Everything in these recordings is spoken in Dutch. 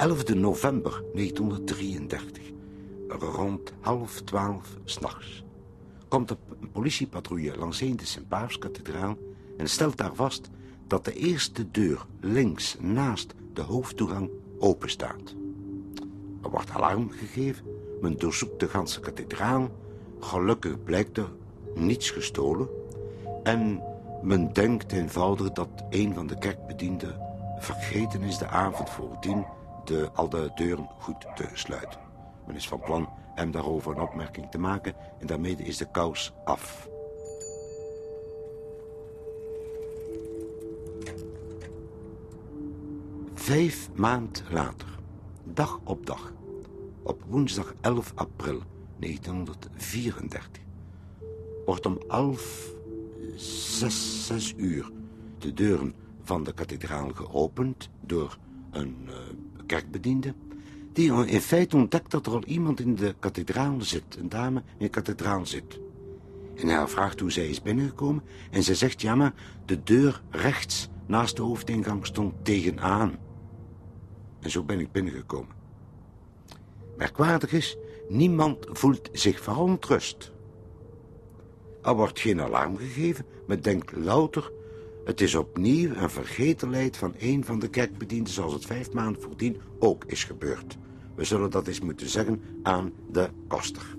11 november 1933, rond half twaalf s'nachts, komt een politiepatrouille langs heen de Sint-Paafskathedraal en stelt daar vast dat de eerste deur links naast de hoofdtoegang open staat. Er wordt alarm gegeven, men doorzoekt de ganse kathedraal, gelukkig blijkt er niets gestolen en men denkt eenvoudig dat een van de kerkbedienden vergeten is de avond voordien de, al de deuren goed te sluiten. Men is van plan hem daarover een opmerking te maken en daarmee is de kous af. Vijf maand later, dag op dag, op woensdag 11 april 1934, wordt om half zes, zes uur de deuren van de kathedraal geopend door een uh, kerkbediende, die in feite ontdekt dat er al iemand in de kathedraal zit, een dame in de kathedraal zit. En hij vraagt hoe zij is binnengekomen en zij zegt, ja maar de deur rechts naast de hoofdingang stond tegenaan. En zo ben ik binnengekomen. Merkwaardig is, niemand voelt zich verontrust. Er wordt geen alarm gegeven, men denkt louter... het is opnieuw een vergetelheid van een van de kerkbedienden... zoals het vijf maanden voordien ook is gebeurd. We zullen dat eens moeten zeggen aan de koster.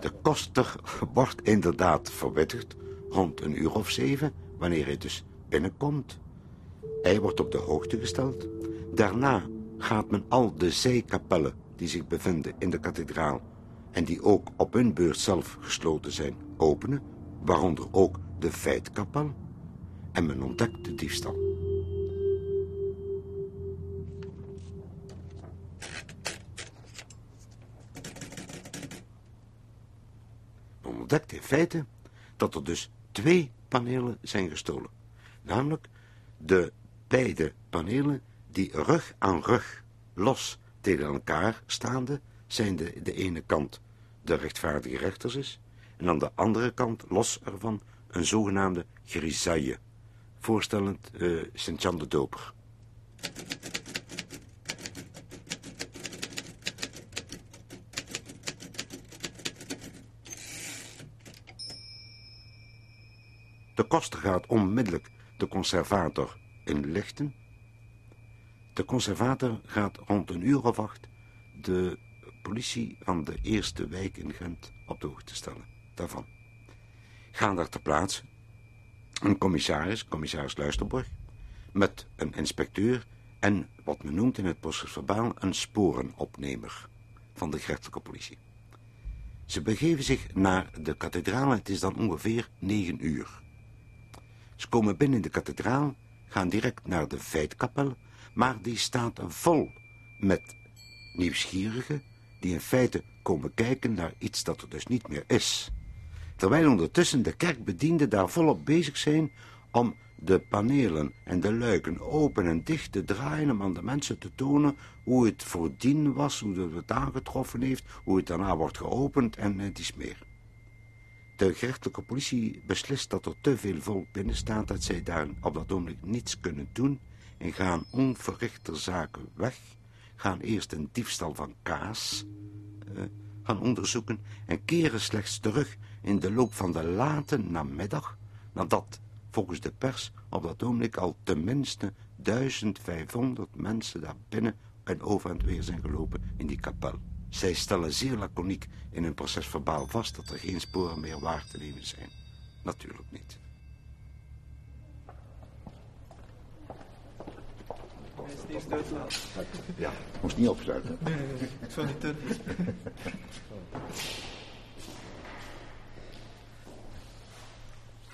De koster wordt inderdaad verwittigd rond een uur of zeven... wanneer hij dus binnenkomt. Hij wordt op de hoogte gesteld. Daarna gaat men al de zijkapellen die zich bevinden in de kathedraal en die ook op hun beurt zelf gesloten zijn, openen, waaronder ook de feitkapel, en men ontdekt de diefstal. Men ontdekt in feite dat er dus twee panelen zijn gestolen. Namelijk de beide panelen die rug aan rug los tegen elkaar staande zijn de, de ene kant de rechtvaardige rechters is, en aan de andere kant, los ervan, een zogenaamde grisaille, voorstellend uh, Sint-Jan de Doper. De koster gaat onmiddellijk de conservator inlichten. De conservator gaat rond een uur of acht de politie van de eerste wijk in Gent op de hoogte stellen daarvan. Gaan daar ter plaatse een commissaris, commissaris Luisterborg, met een inspecteur en wat men noemt in het procesverbaal een sporenopnemer van de gerechtelijke politie. Ze begeven zich naar de kathedraal het is dan ongeveer negen uur. Ze komen binnen de kathedraal, gaan direct naar de feitkapel, maar die staat vol met nieuwsgierigen die in feite komen kijken naar iets dat er dus niet meer is. Terwijl ondertussen de kerkbedienden daar volop bezig zijn om de panelen en de luiken open en dicht te draaien om aan de mensen te tonen hoe het voordien was, hoe het aangetroffen heeft, hoe het daarna wordt geopend en het is meer. De gerechtelijke politie beslist dat er te veel volk binnen staat dat zij daar op dat ogenblik niets kunnen doen en gaan onverrichter zaken weg gaan eerst een diefstal van kaas uh, gaan onderzoeken en keren slechts terug in de loop van de late namiddag, nadat volgens de pers op dat ogenblik al tenminste 1500 mensen daar binnen en over en weer zijn gelopen in die kapel. Zij stellen zeer laconiek in hun procesverbaal vast dat er geen sporen meer waar te nemen zijn. Natuurlijk niet. Ja, moest niet opsluiten. Nee, nee, nee. Ik zou niet doen.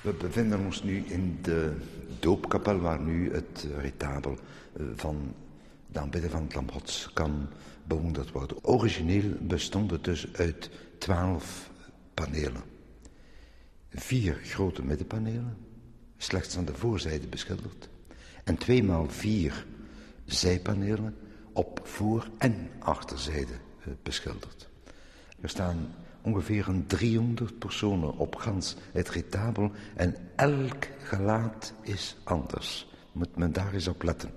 We bevinden ons nu in de doopkapel waar nu het retabel eh, van de aanbidder van het Lambots kan bewonderd worden. Origineel bestond het dus uit twaalf panelen. Vier grote middenpanelen, slechts aan de voorzijde beschilderd. En tweemaal vier zijpanelen op voor- en achterzijde eh, beschilderd. Er staan ongeveer een 300 personen op gans het retabel en elk gelaat is anders. Moet men daar eens op letten.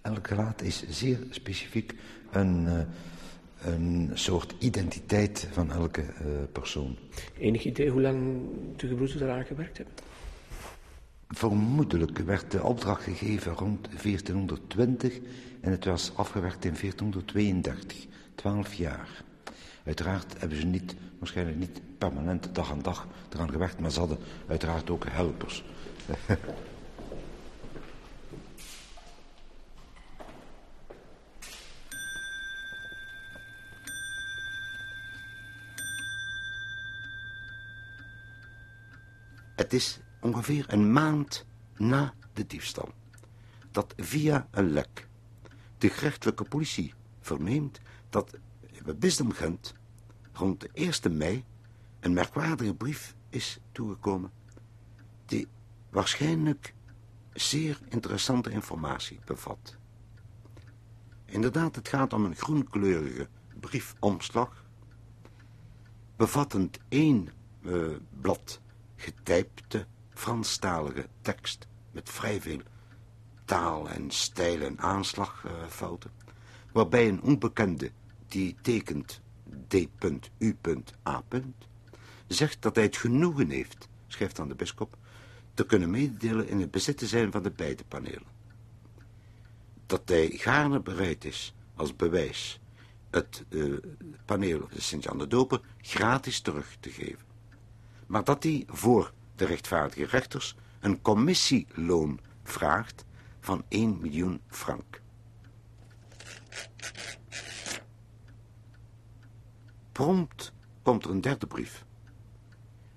Elk gelaat is zeer specifiek een, uh, een soort identiteit van elke uh, persoon. Enig idee hoe lang de gebroeders eraan gewerkt hebben? Vermoedelijk werd de opdracht gegeven rond 1420 en het was afgewerkt in 1432. Twaalf jaar. Uiteraard hebben ze niet, waarschijnlijk niet permanent dag aan dag eraan gewerkt, maar ze hadden uiteraard ook helpers. Het is ongeveer een maand na de diefstal dat via een lek de gerechtelijke politie verneemt dat bij Bisdom Gent rond de 1 mei een merkwaardige brief is toegekomen die waarschijnlijk zeer interessante informatie bevat. Inderdaad, het gaat om een groenkleurige briefomslag, bevattend één uh, blad getypte Franstalige tekst met vrij veel taal en stijl en aanslagfouten, waarbij een onbekende die tekent D.U.A. zegt dat hij het genoegen heeft, schrijft aan de bisschop, te kunnen mededelen in het bezit te zijn van de beide panelen. Dat hij gaarne bereid is als bewijs het uh, paneel Sint-Jan de Doper gratis terug te geven. Maar dat hij voor de rechtvaardige rechters een commissieloon vraagt van 1 miljoen frank. Prompt komt er een derde brief.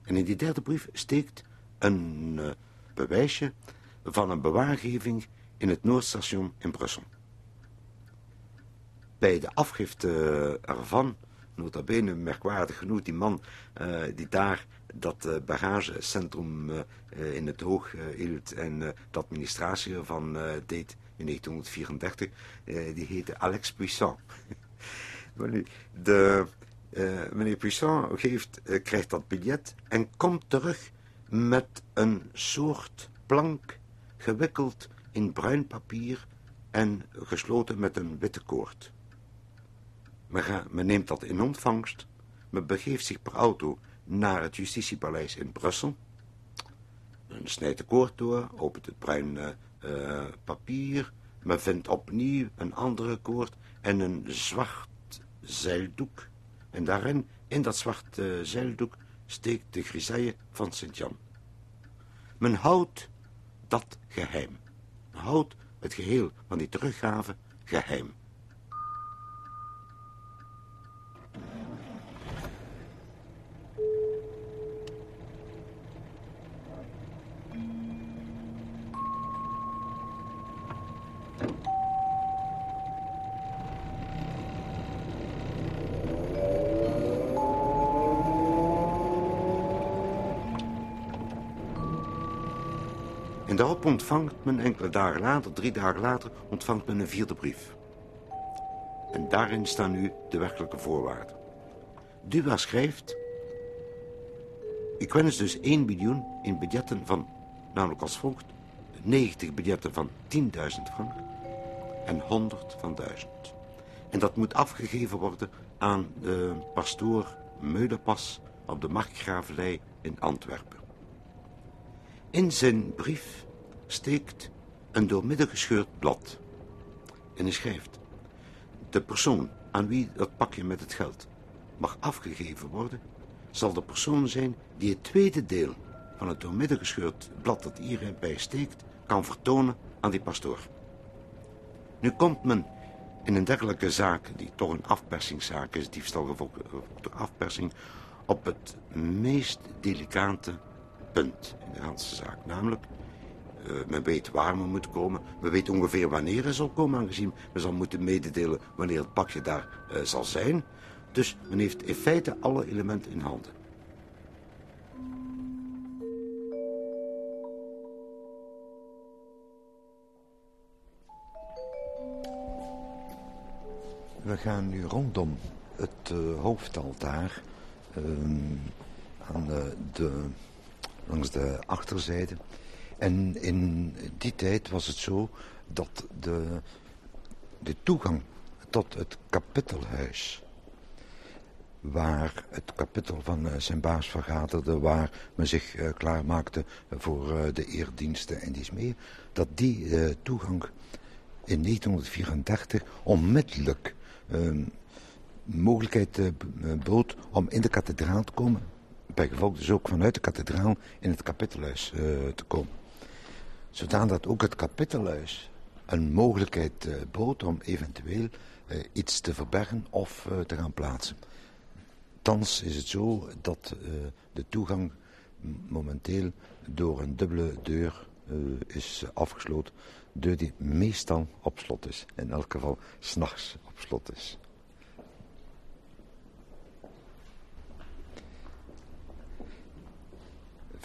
En in die derde brief steekt een uh, bewijsje van een bewaargeving in het Noordstation in Brussel. Bij de afgifte ervan, nota bene merkwaardig genoeg, die man uh, die daar dat uh, bagagecentrum in het oog hield en de administratie ervan deed in 1934, die heette Alex Puissant. de, meneer Puissant geeft, krijgt dat biljet en komt terug met een soort plank gewikkeld in bruin papier en gesloten met een witte koord. Men, men neemt dat in ontvangst, men begeeft zich per auto naar het justitiepaleis in Brussel. Men snijdt de koord door, opent het bruin uh, papier. Men vindt opnieuw een andere koord en een zwart zeildoek. En daarin, in dat zwarte zeildoek, steekt de grisaille van Sint-Jan. Men houdt dat geheim. Men houdt het geheel van die teruggave geheim. En daarop ontvangt men enkele dagen later, drie dagen later, ontvangt men een vierde brief. En daarin staan nu de werkelijke voorwaarden. Duba schrijft... Ik wens dus 1 miljoen in budgetten van, namelijk als volgt... 90 budgetten van 10.000 frank en 100 van 1000. En dat moet afgegeven worden aan de pastoor Meulepas op de Markgravelij in Antwerpen. In zijn brief steekt een doormidden gescheurd blad. En hij schrijft... De persoon aan wie dat pakje met het geld mag afgegeven worden... zal de persoon zijn die het tweede deel van het doormidden gescheurd blad dat hierbij steekt... kan vertonen aan die pastoor. Nu komt men in een dergelijke zaak, die toch een afpersingszaak is... diefstal gevolgd door afpersing... op het meest delicate punt in de hele zaak. Namelijk, men weet waar men moet komen. Men weet ongeveer wanneer hij zal komen, aangezien men zal moeten mededelen wanneer het pakje daar uh, zal zijn. Dus men heeft in feite alle elementen in handen. We gaan nu rondom het uh, hoofdaltaar aan de, de langs de achterzijde. En in die tijd was het zo dat de de toegang tot het kapittelhuis waar het kapittel van zijn baas vergaderde, waar men zich uh, klaarmaakte voor de eerdiensten en dies meer, dat die toegang in 1934 onmiddellijk uh, mogelijkheid bood om in de kathedraal te komen. Bij gevolg dus ook vanuit de kathedraal in het kapittelhuis te komen. Zodanig dat ook het kapittelhuis een mogelijkheid bood om eventueel iets te verbergen of te gaan plaatsen. Thans is het zo dat de toegang momenteel door een dubbele deur is afgesloten deur die meestal op slot is. In elk geval s'nachts op slot is.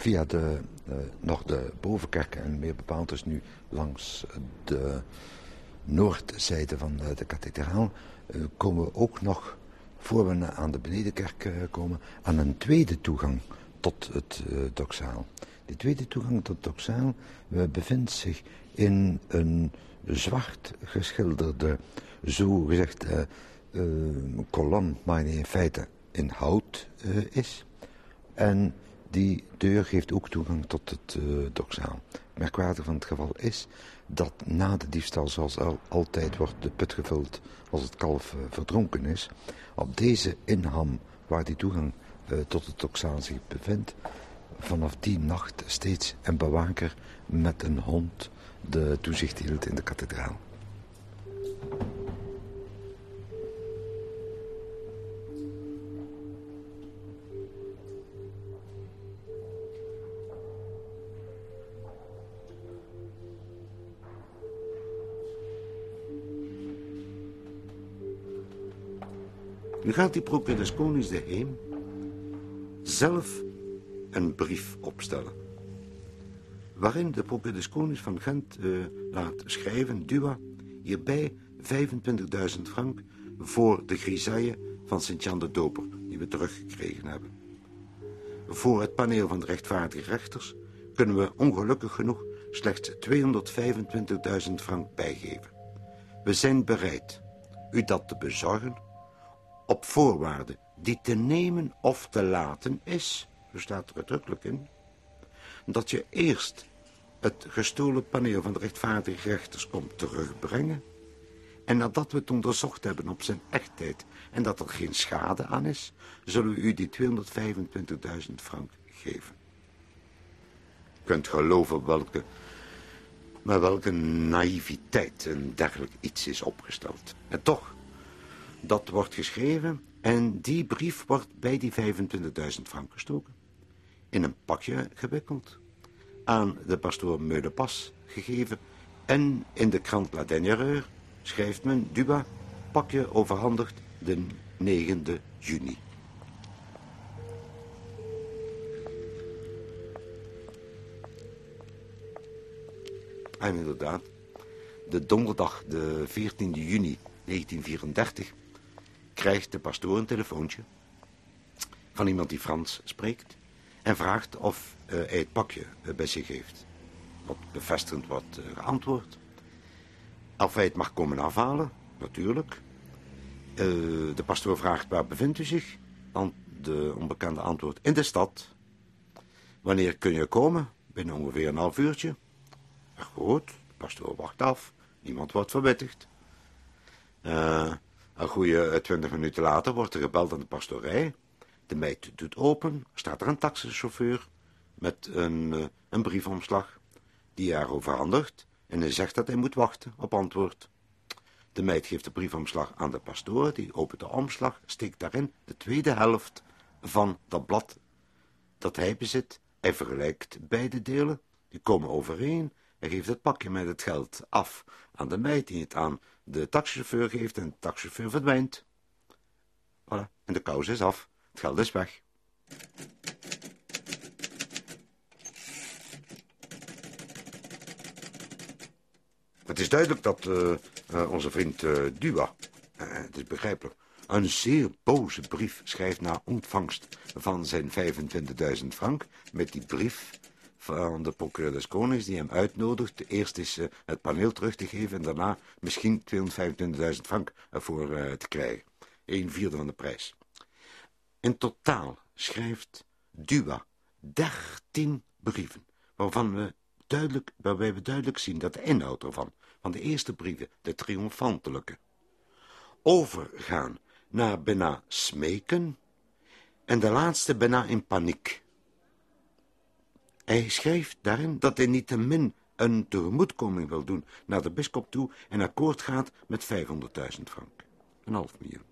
Via de, uh, nog de bovenkerk en meer bepaald dus nu langs de noordzijde van de, de kathedraal uh, komen we ook nog, voor we aan de benedenkerk uh, komen, aan een tweede toegang tot het doxaal. De tweede toegang tot het doxaal bevindt zich in een zwart geschilderde, zo gezegd, uh, kolom, maar die in feite in hout is. En die deur geeft ook toegang tot het uh, dokzaal. Van het geval is dat na de diefstal, zoals al, altijd, wordt de put gevuld als het kalf uh, verdronken is. Op deze inham, waar die toegang uh, tot het dokzaal zich bevindt, vanaf die nacht steeds een bewaker met een hond de toezicht hield in de kathedraal. Nu gaat die procuradus konings de Heem zelf een brief opstellen waarin de procuradus konings van Gent uh, laat schrijven, Dua, hierbij 25.000 frank voor de grisaille van Sint-Jan de Doper, die we teruggekregen hebben. Voor het paneel van de rechtvaardige rechters kunnen we ongelukkig genoeg slechts 225.000 frank bijgeven. We zijn bereid u dat te bezorgen op voorwaarde die te nemen of te laten is, zo staat er uitdrukkelijk in, dat je eerst het gestolen paneel van de rechtvaardige rechters komt terugbrengen. En nadat we het onderzocht hebben op zijn echtheid en dat er geen schade aan is, zullen we u die 225.000 frank geven. kunt geloven welke, maar welke naïviteit een dergelijk iets is opgesteld. En toch, dat wordt geschreven en die brief wordt bij die 25.000 frank gestoken. In een pakje gewikkeld aan de pastoor Meulepas gegeven en in de krant La Dernière schrijft men Duba pakje overhandigd de 9e juni. En inderdaad, de donderdag, de 14 juni 1934, krijgt de pastoor een telefoontje van iemand die Frans spreekt en vraagt of uh, hij het pakje uh, bij zich heeft. Wat bevestigend wordt uh, geantwoord. Of hij het mag komen afhalen, natuurlijk. de pastoor vraagt waar bevindt u zich? Dan de onbekende antwoord in de stad. Wanneer kun je komen? Binnen ongeveer een half uurtje. Goed, de pastoor wacht af. Niemand wordt verwittigd. Een goede twintig minuten later wordt er gebeld aan de pastorij. De meid doet open, staat er een taxichauffeur met een, uh, een briefomslag die haar overhandigt en hij zegt dat hij moet wachten op antwoord. De meid geeft de briefomslag aan de pastoor, die opent de omslag, steekt daarin de tweede helft van dat blad dat hij bezit. Hij vergelijkt beide delen, die komen overeen. Hij geeft het pakje met het geld af aan de meid, die het aan de taxichauffeur geeft en de taxichauffeur verdwijnt. Voilà, en de kous is af. Het geld is weg. Het is duidelijk dat uh, uh, onze vriend uh, Dua, het is begrijpelijk, een zeer boze brief schrijft na ontvangst van zijn 25.000 frank. Met die brief van de procureur des Konings die hem uitnodigt. Eerst is uh, het paneel terug te geven en daarna misschien 225.000 frank ervoor uh, te krijgen. Een vierde van de prijs. In totaal schrijft Dua 13 brieven, waarvan we duidelijk, waarbij we duidelijk zien dat de inhoud ervan, van de eerste brieven, de triomfantelijke, overgaan naar bijna smeken en de laatste bijna in paniek. Hij schrijft daarin dat hij niet te min een tegemoetkoming wil doen naar de bischop toe en akkoord gaat met 500.000 frank. Een half miljoen.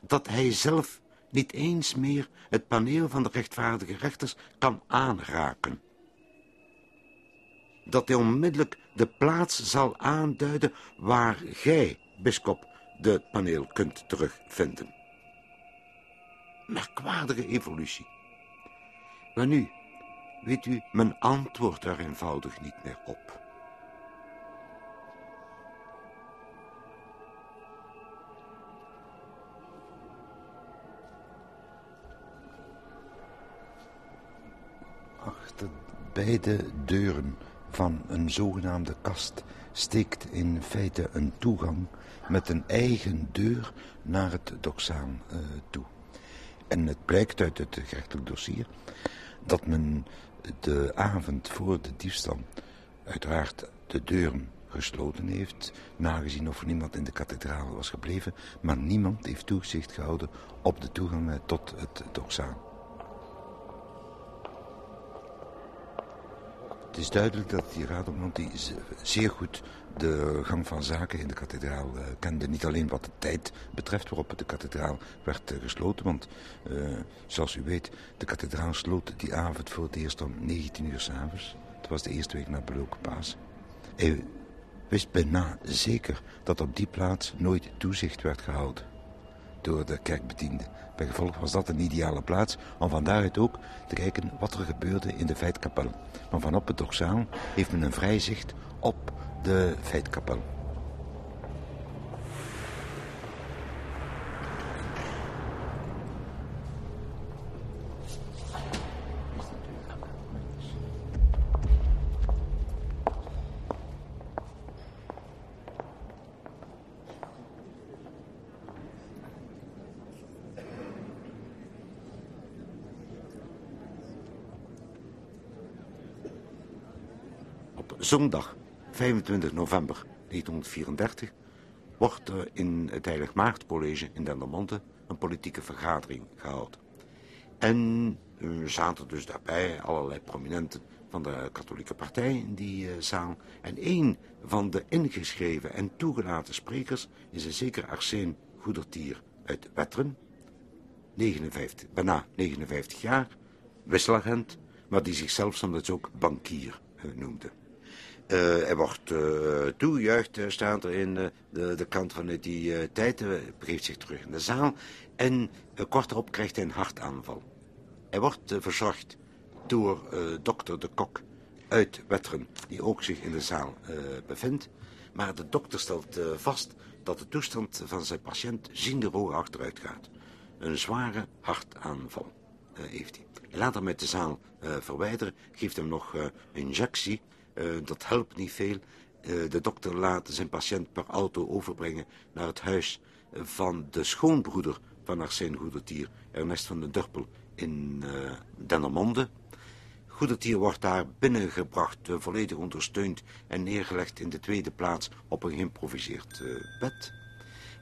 Dat hij zelf niet eens meer het paneel van de rechtvaardige rechters kan aanraken. Dat hij onmiddellijk de plaats zal aanduiden waar gij, bischop, de paneel kunt terugvinden. Merkwaardige evolutie. Maar nu, weet u, men antwoordt er eenvoudig niet meer op. Achter beide deuren van een zogenaamde kast steekt in feite een toegang met een eigen deur naar het doxaan uh, toe. En het blijkt uit het gerechtelijk dossier dat men de avond voor de diefstal uiteraard de deuren gesloten heeft, nagezien of er niemand in de kathedraal was gebleven, maar niemand heeft toezicht gehouden op de toegang tot het doxaan. Het is duidelijk dat die Radomont die zeer goed de gang van zaken in de kathedraal uh, kende. Niet alleen wat de tijd betreft waarop de kathedraal werd uh, gesloten. Want, uh, zoals u weet, de kathedraal sloot die avond voor het eerst om 19 uur s'avonds. Het was de eerste week na Beloken Paas. Hij wist bijna zeker dat op die plaats nooit toezicht werd gehouden door de kerkbedienden. Bij gevolg was dat een ideale plaats om van daaruit ook te kijken wat er gebeurde in de feitkapel. Maar vanop het doxaan heeft men een vrij zicht op de feitkapel. Zondag 25 november 1934 wordt er in het Heilig Maagdcollege in Dendermonde een politieke vergadering gehouden. En er zaten dus daarbij allerlei prominenten van de katholieke partij in die uh, zaal. En een van de ingeschreven en toegelaten sprekers is een zeker Arsène Goedertier uit Wetteren. 59, bijna 59 jaar, wisselagent, maar die zichzelf soms ook bankier uh, noemde. Uh, er wordt uh, toegejuicht, uh, staat er in de, de kant van die tijd. begeeft zich terug in de zaal. En kort daarop krijgt hij een hartaanval. Hij wordt verzorgd door dokter De Kok uit Wetteren, die ook zich in de zaal bevindt. Maar de dokter stelt vast dat de toestand van zijn patiënt ziende roog achteruit gaat. Een zware hartaanval heeft hij. Hij laat hem met de zaal verwijderen, geeft hem nog injectie dat helpt niet veel. Uh, de dokter laat zijn patiënt per auto overbrengen naar het huis van de schoonbroeder van Arsène Goedertier, Ernest van den Durpel, in uh. Goedertier wordt daar binnengebracht, volledig ondersteund en neergelegd in de tweede plaats op een geïmproviseerd bed.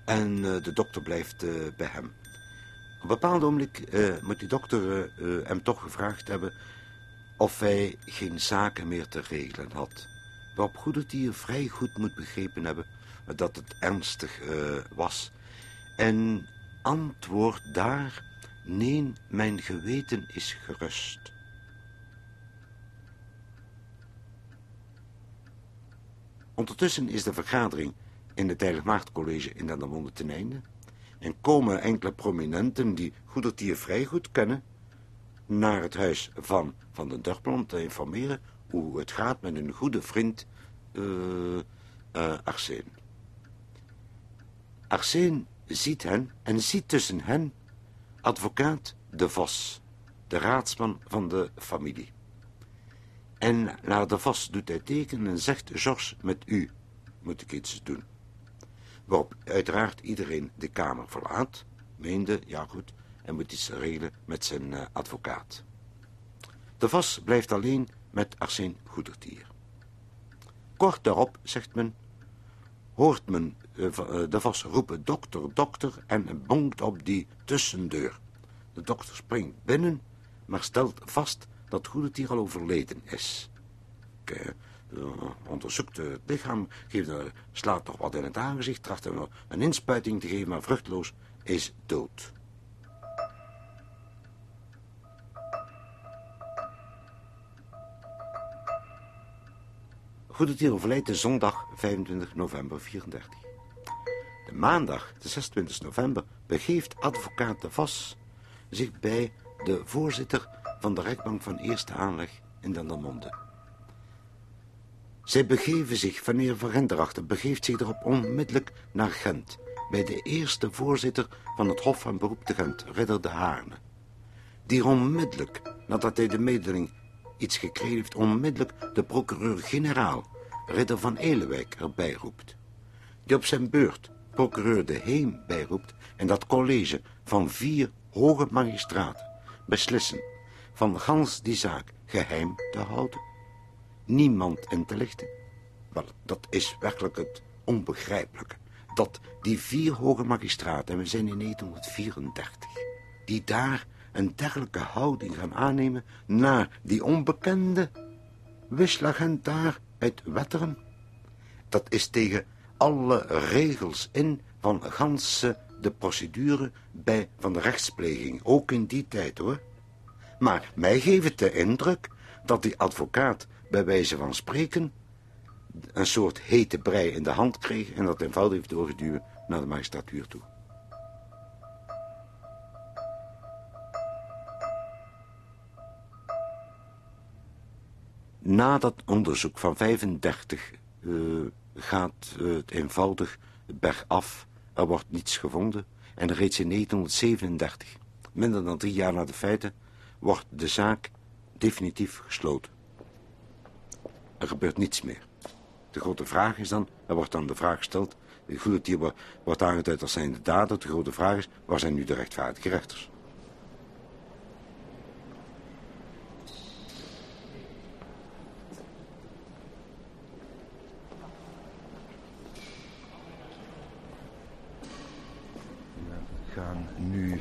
En de dokter blijft bij hem. Op een bepaald ogenblik moet die dokter hem toch gevraagd hebben of hij geen zaken meer te regelen had. Waarop Goedertier vrij goed moet begrepen hebben dat het ernstig uh, was. En antwoord daar, nee, mijn geweten is gerust. Ondertussen is de vergadering in het Heilig Maagdcollege in Dendermonde ten einde. En komen enkele prominenten die Goedertier vrij goed kennen naar het huis van Van den Dorpel om te informeren hoe het gaat met een goede vriend uh, uh, Arsène. Arsène ziet hen en ziet tussen hen advocaat De Vos, de raadsman van de familie. En naar de vos doet hij tekenen en zegt, Georges, met u moet ik iets doen. Waarop uiteraard iedereen de kamer verlaat, meende, ja goed, hij moet iets regelen met zijn uh, advocaat. De vos blijft alleen met Arsène Goedertier. Kort daarop, zegt men, hoort men uh, de vos roepen dokter, dokter en bonkt op die tussendeur. De dokter springt binnen, maar stelt vast dat Goedertier al overleden is. Ik, onderzoekt het lichaam, geeft slaat nog wat in het aangezicht, tracht hem een inspuiting te geven, maar vruchtloos, is dood. Goedertier overlijdt de zondag 25 november 34. De maandag, de 26 november, begeeft advocaat de Vos zich bij de voorzitter van de rechtbank van Eerste Aanleg in Dendermonde. Zij begeven zich, wanneer Van Renderachter begeeft zich erop onmiddellijk naar Gent, bij de eerste voorzitter van het Hof van Beroep te Gent, Ridder de Haarne. Die onmiddellijk, nadat hij de mededeling iets gekregen onmiddellijk de procureur-generaal, Ridder van Elewijk, erbij roept. Die op zijn beurt procureur de Heem bijroept en dat college van vier hoge magistraten beslissen van gans die zaak geheim te houden. Niemand in te lichten. Wel, dat is werkelijk het onbegrijpelijke. Dat die vier hoge magistraten, en we zijn in 1934, die daar een dergelijke houding gaan aannemen naar die onbekende wisselagent daar uit Wetteren. Dat is tegen alle regels in van ganse de procedure bij van de rechtspleging, ook in die tijd hoor. Maar mij geeft het de indruk dat die advocaat bij wijze van spreken een soort hete brei in de hand kreeg en dat eenvoudig heeft doorgeduwd naar de magistratuur toe. Na dat onderzoek van 35 uh, gaat uh, het eenvoudig bergaf. Er wordt niets gevonden en reeds in 1937, minder dan drie jaar na de feiten, wordt de zaak definitief gesloten. Er gebeurt niets meer. De grote vraag is dan, er wordt dan de vraag gesteld, de goede wordt aangeduid als zijn de dader. De grote vraag is, waar zijn nu de rechtvaardige rechters? gaan nu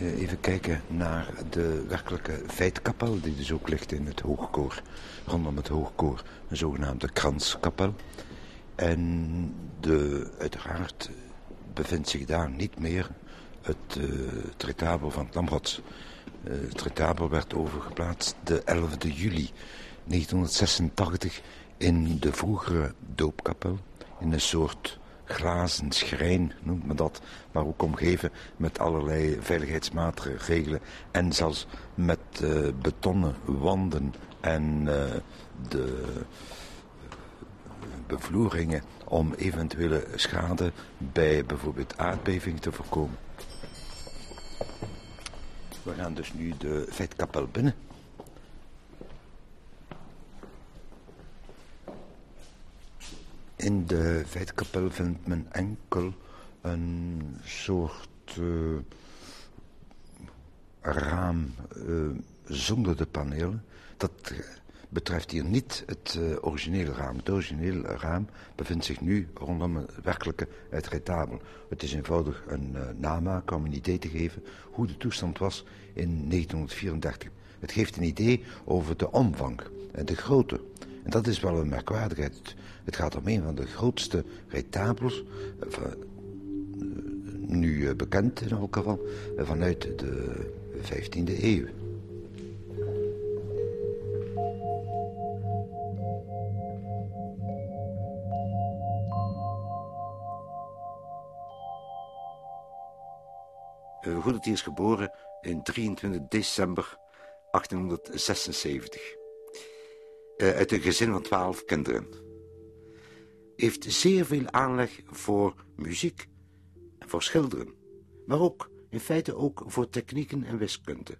uh, even kijken naar de werkelijke feitkapel, die dus ook ligt in het hoogkoor, rondom het hoogkoor, een zogenaamde kranskapel. En de, uiteraard bevindt zich daar niet meer het uh, tretabel van het. Uh, het tretabel werd overgeplaatst de 11 juli 1986 in de vroegere doopkapel, in een soort glazen schrijn, noemt men dat, maar ook omgeven met allerlei veiligheidsmaatregelen en zelfs met uh, betonnen wanden en uh, de bevloeringen om eventuele schade bij bijvoorbeeld aardbeving te voorkomen. We gaan dus nu de feitkapel binnen. In de feitkapel vindt men enkel een soort uh, raam uh, zonder de panelen. Dat betreft hier niet het uh, originele raam. Het originele raam bevindt zich nu rondom het werkelijke uitretabel. Het is eenvoudig een namaak om een idee te geven hoe de toestand was in 1934. Het geeft een idee over de omvang en de grootte. En dat is wel een merkwaardigheid. Het gaat om een van de grootste retabels, uh, nu bekend in elk geval, vanuit de 15e eeuw. Goedert is geboren in 23 december 1876. Uh, uit een gezin van twaalf kinderen. Heeft zeer veel aanleg voor muziek en voor schilderen. Maar ook, in feite ook voor technieken en wiskunde.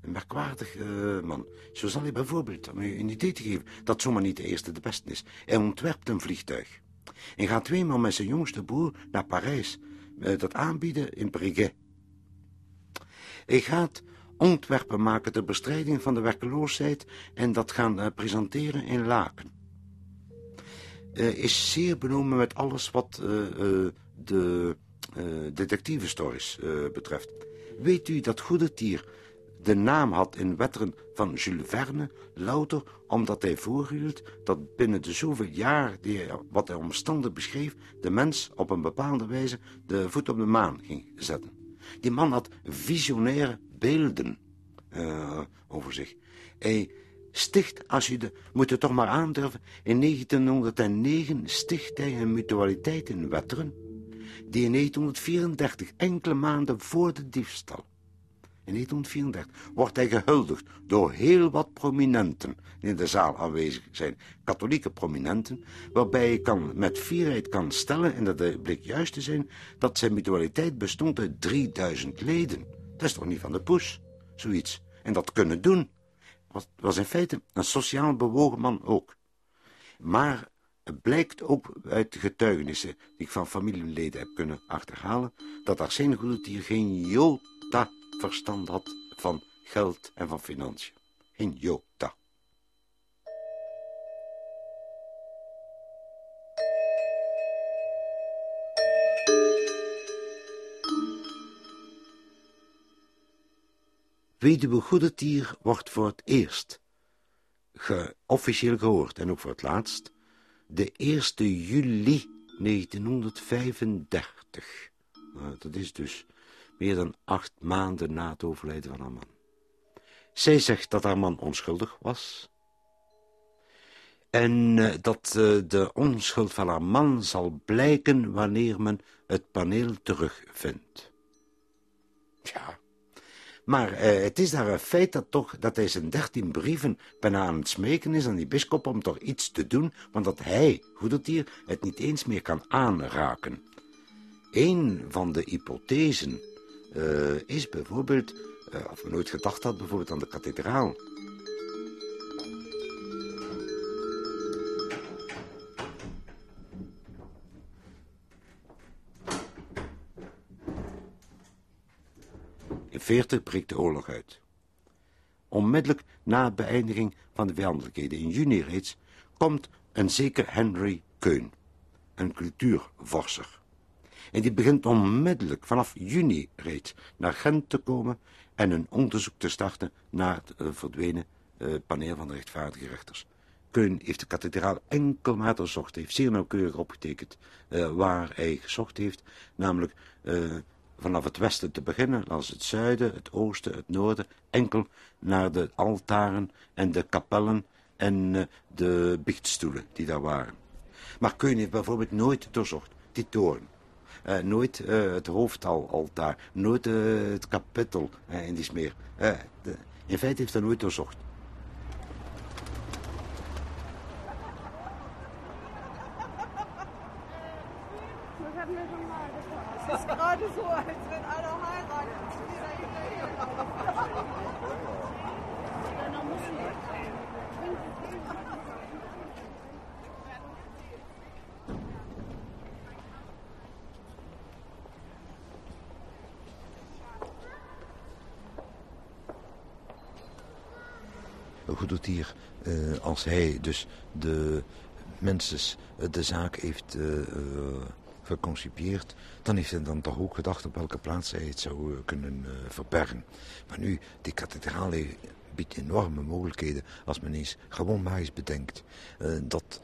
Een merkwaardig uh, man. Zo zal hij bijvoorbeeld, om u een idee te geven, dat zomaar niet de eerste de beste is. Hij ontwerpt een vliegtuig. En gaat tweemaal met zijn jongste broer naar Parijs. Uh, dat aanbieden in Briguet. Hij gaat ontwerpen maken ter bestrijding van de werkeloosheid en dat gaan uh, presenteren in Laken. Uh, is zeer benoemen met alles wat uh, de detective stories betreft. Weet u dat Goedertier de naam had in wetteren van Jules Verne, louter omdat hij voorhield dat binnen de zoveel jaar die wat hij omstandig beschreef, de mens op een bepaalde wijze de voet op de maan ging zetten. Die man had visionaire beelden uh, over zich. Hij sticht, als je de, moet het toch maar aandurven, in 1909 sticht hij een mutualiteit in Wetteren, die in 1934, enkele maanden voor de diefstal, in 1934 wordt hij gehuldigd door heel wat prominenten die in de zaal aanwezig zijn, katholieke prominenten, waarbij je kan, met fierheid kan stellen, en dat bleek juist te zijn, dat zijn mutualiteit bestond uit 3000 leden. Dat is toch niet van de poes, zoiets. En dat kunnen doen. Was, was in feite een sociaal bewogen man ook. Maar het blijkt ook uit getuigenissen die ik van familieleden heb kunnen achterhalen, dat Arsène Goedertier geen jota verstand had van geld en van financiën. Geen jota. Weduwe Goedetier wordt voor het eerst officieel gehoord en ook voor het laatst de 1 juli 1935. Nou, dat is dus meer dan acht maanden na het overlijden van haar man. Zij zegt dat haar man onschuldig was. En uh, dat uh, de onschuld van haar man zal blijken wanneer men het paneel terugvindt. Ja, maar uh, het is daar een feit dat, toch, dat hij zijn dertien brieven bijna aan het smeken is aan die bischop om toch iets te doen, want dat hij, Goedertier, het niet eens meer kan aanraken. Een van de hypothesen uh, is bijvoorbeeld, uh, of we nooit gedacht had, bijvoorbeeld aan de kathedraal. In 40 breekt de oorlog uit. Onmiddellijk na beëindiging van de vijandelijkheden in juni reeds komt een zeker Henry Keun, een cultuurvorser. En die begint onmiddellijk vanaf juni reeds naar Gent te komen en een onderzoek te starten naar het uh, verdwenen uh, paneel van de rechtvaardige rechters. Keun heeft de kathedraal enkel doorzocht, heeft zeer nauwkeurig opgetekend uh, waar hij gezocht heeft, namelijk vanaf het westen te beginnen, als het zuiden, het oosten, het noorden, enkel naar de altaren en de kapellen en de biechtstoelen die daar waren. Maar Keun heeft bijvoorbeeld nooit doorzocht die toren. Uh, nooit uh, het hoofdaltaar, nooit het kapittel in die smeer. De, in feite heeft hij nooit doorzocht. Het is gerade so, als wenn einer heiratet. Goed doet hier, uh, als hij dus de mensen de zaak heeft uh, geconcipieerd, dan heeft hij dan toch ook gedacht op welke plaats hij het zou kunnen verbergen. Maar nu, die kathedraal biedt enorme mogelijkheden als men eens gewoon maar eens bedenkt dat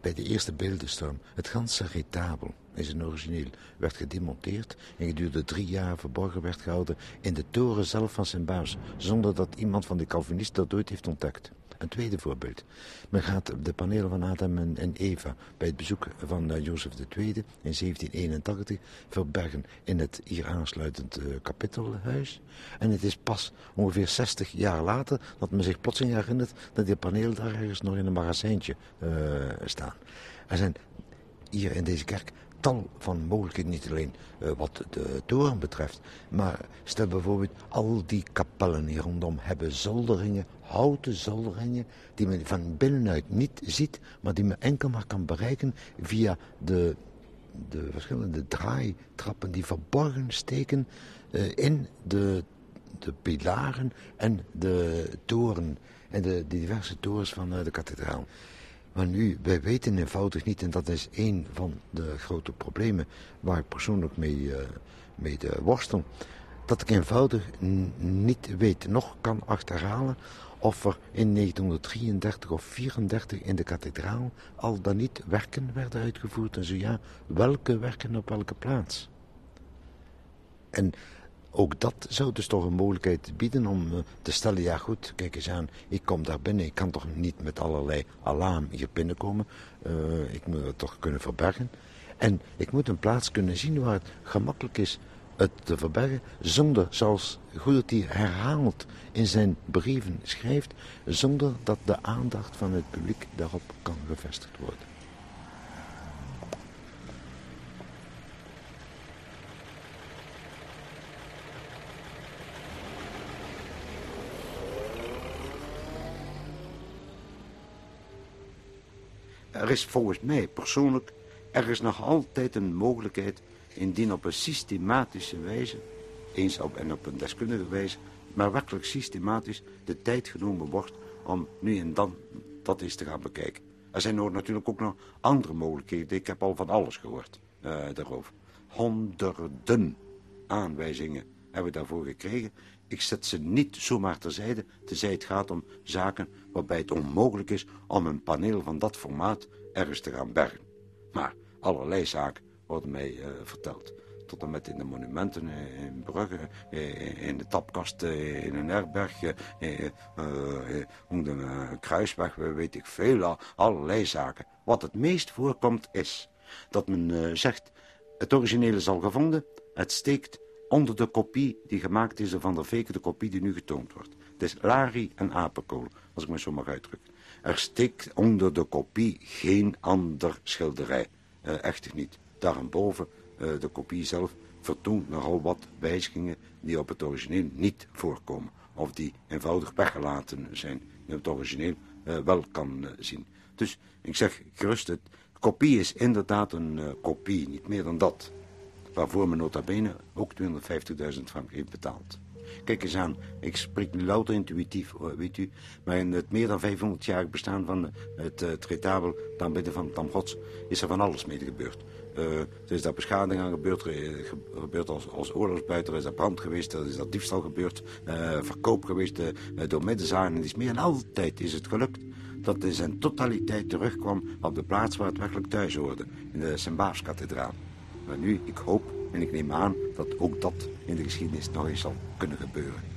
bij de eerste beeldenstorm het ganse retabel in zijn origineel werd gedemonteerd en gedurende drie jaar verborgen werd gehouden in de toren zelf van zijn baas, zonder dat iemand van de Calvinisten dat ooit heeft ontdekt. Een tweede voorbeeld. Men gaat de panelen van Adam en Eva bij het bezoek van uh, Jozef II in 1781 verbergen in het hier aansluitend uh, kapittelhuis. En het is pas ongeveer 60 jaar later dat men zich plotseling herinnert dat die panelen daar ergens nog in een magazijntje uh, staan. Er zijn hier in deze kerk tal van mogelijkheden, niet alleen uh, wat de toren betreft, maar stel bijvoorbeeld al die kapellen hier rondom hebben zolderingen, houten zolderingen, die men van binnenuit niet ziet, maar die men enkel maar kan bereiken via de, de verschillende draaitrappen die verborgen steken uh, in de, de pilaren en de toren en de, diverse torens van uh, de kathedraal. Maar nu, wij weten eenvoudig niet, en dat is een van de grote problemen waar ik persoonlijk mee, uh, mee worstel, dat ik eenvoudig niet weet, nog kan achterhalen of er in 1933 of 34 in de kathedraal al dan niet werken werden uitgevoerd en zo ja, welke werken op welke plaats. En ook dat zou dus toch een mogelijkheid bieden om uh, te stellen, ja goed, kijk eens aan, ik kom daar binnen, ik kan toch niet met allerlei alarm hier binnenkomen, uh, ik moet het toch kunnen verbergen. En ik moet een plaats kunnen zien waar het gemakkelijk is het te verbergen, zonder, zoals Goederty herhaald in zijn brieven schrijft, zonder dat de aandacht van het publiek daarop kan gevestigd worden. Er is volgens mij persoonlijk, er is nog altijd een mogelijkheid indien op een systematische wijze, eens op en op een deskundige wijze, maar werkelijk systematisch de tijd genomen wordt om nu en dan dat eens te gaan bekijken. Er zijn natuurlijk ook nog andere mogelijkheden. Ik heb al van alles gehoord uh, daarover. Honderden aanwijzingen hebben we daarvoor gekregen. Ik zet ze niet zomaar terzijde, tenzij het gaat om zaken waarbij het onmogelijk is om een paneel van dat formaat ergens te gaan bergen. Maar allerlei zaken worden mij uh, verteld. Tot en met in de monumenten, uh, in Brugge, uh, in de tapkasten, in een herberg, om de kruisweg, weet ik veel, allerlei zaken. Wat het meest voorkomt is dat men zegt, het originele is al gevonden, het steekt onder de kopie die gemaakt is van de fake de kopie die nu getoond wordt. Het is Lari en apenkool, als ik me zo mag uitdrukken. Er steekt onder de kopie geen ander schilderij. Uh, echt niet. Daarboven, uh, de kopie zelf, vertoont nogal wat wijzigingen die op het origineel niet voorkomen. Of die eenvoudig weggelaten zijn, die het origineel uh, wel kan zien. Dus ik zeg gerust, het kopie is inderdaad een kopie, niet meer dan dat waarvoor men nota bene ook 250.000 frank heeft betaald. Kijk eens aan, ik spreek nu louter intuïtief, weet u. Maar in het meer dan 500 jaar bestaan van het, het retabel, dan bidden van Gods, is er van alles mee gebeurd. Uh, er is daar beschadiging aan gebeurd, gebeurd als, als oorlogsbuiter, er is daar brand geweest, er is daar diefstal gebeurd, verkoop geweest door middenzaken. Het is meer en altijd is het gelukt dat in zijn totaliteit terugkwam op de plaats waar het werkelijk thuis hoorde, in de Sint-Baafskathedraal. Maar nu, ik hoop en ik neem aan dat ook dat in de geschiedenis nog eens zal kunnen gebeuren.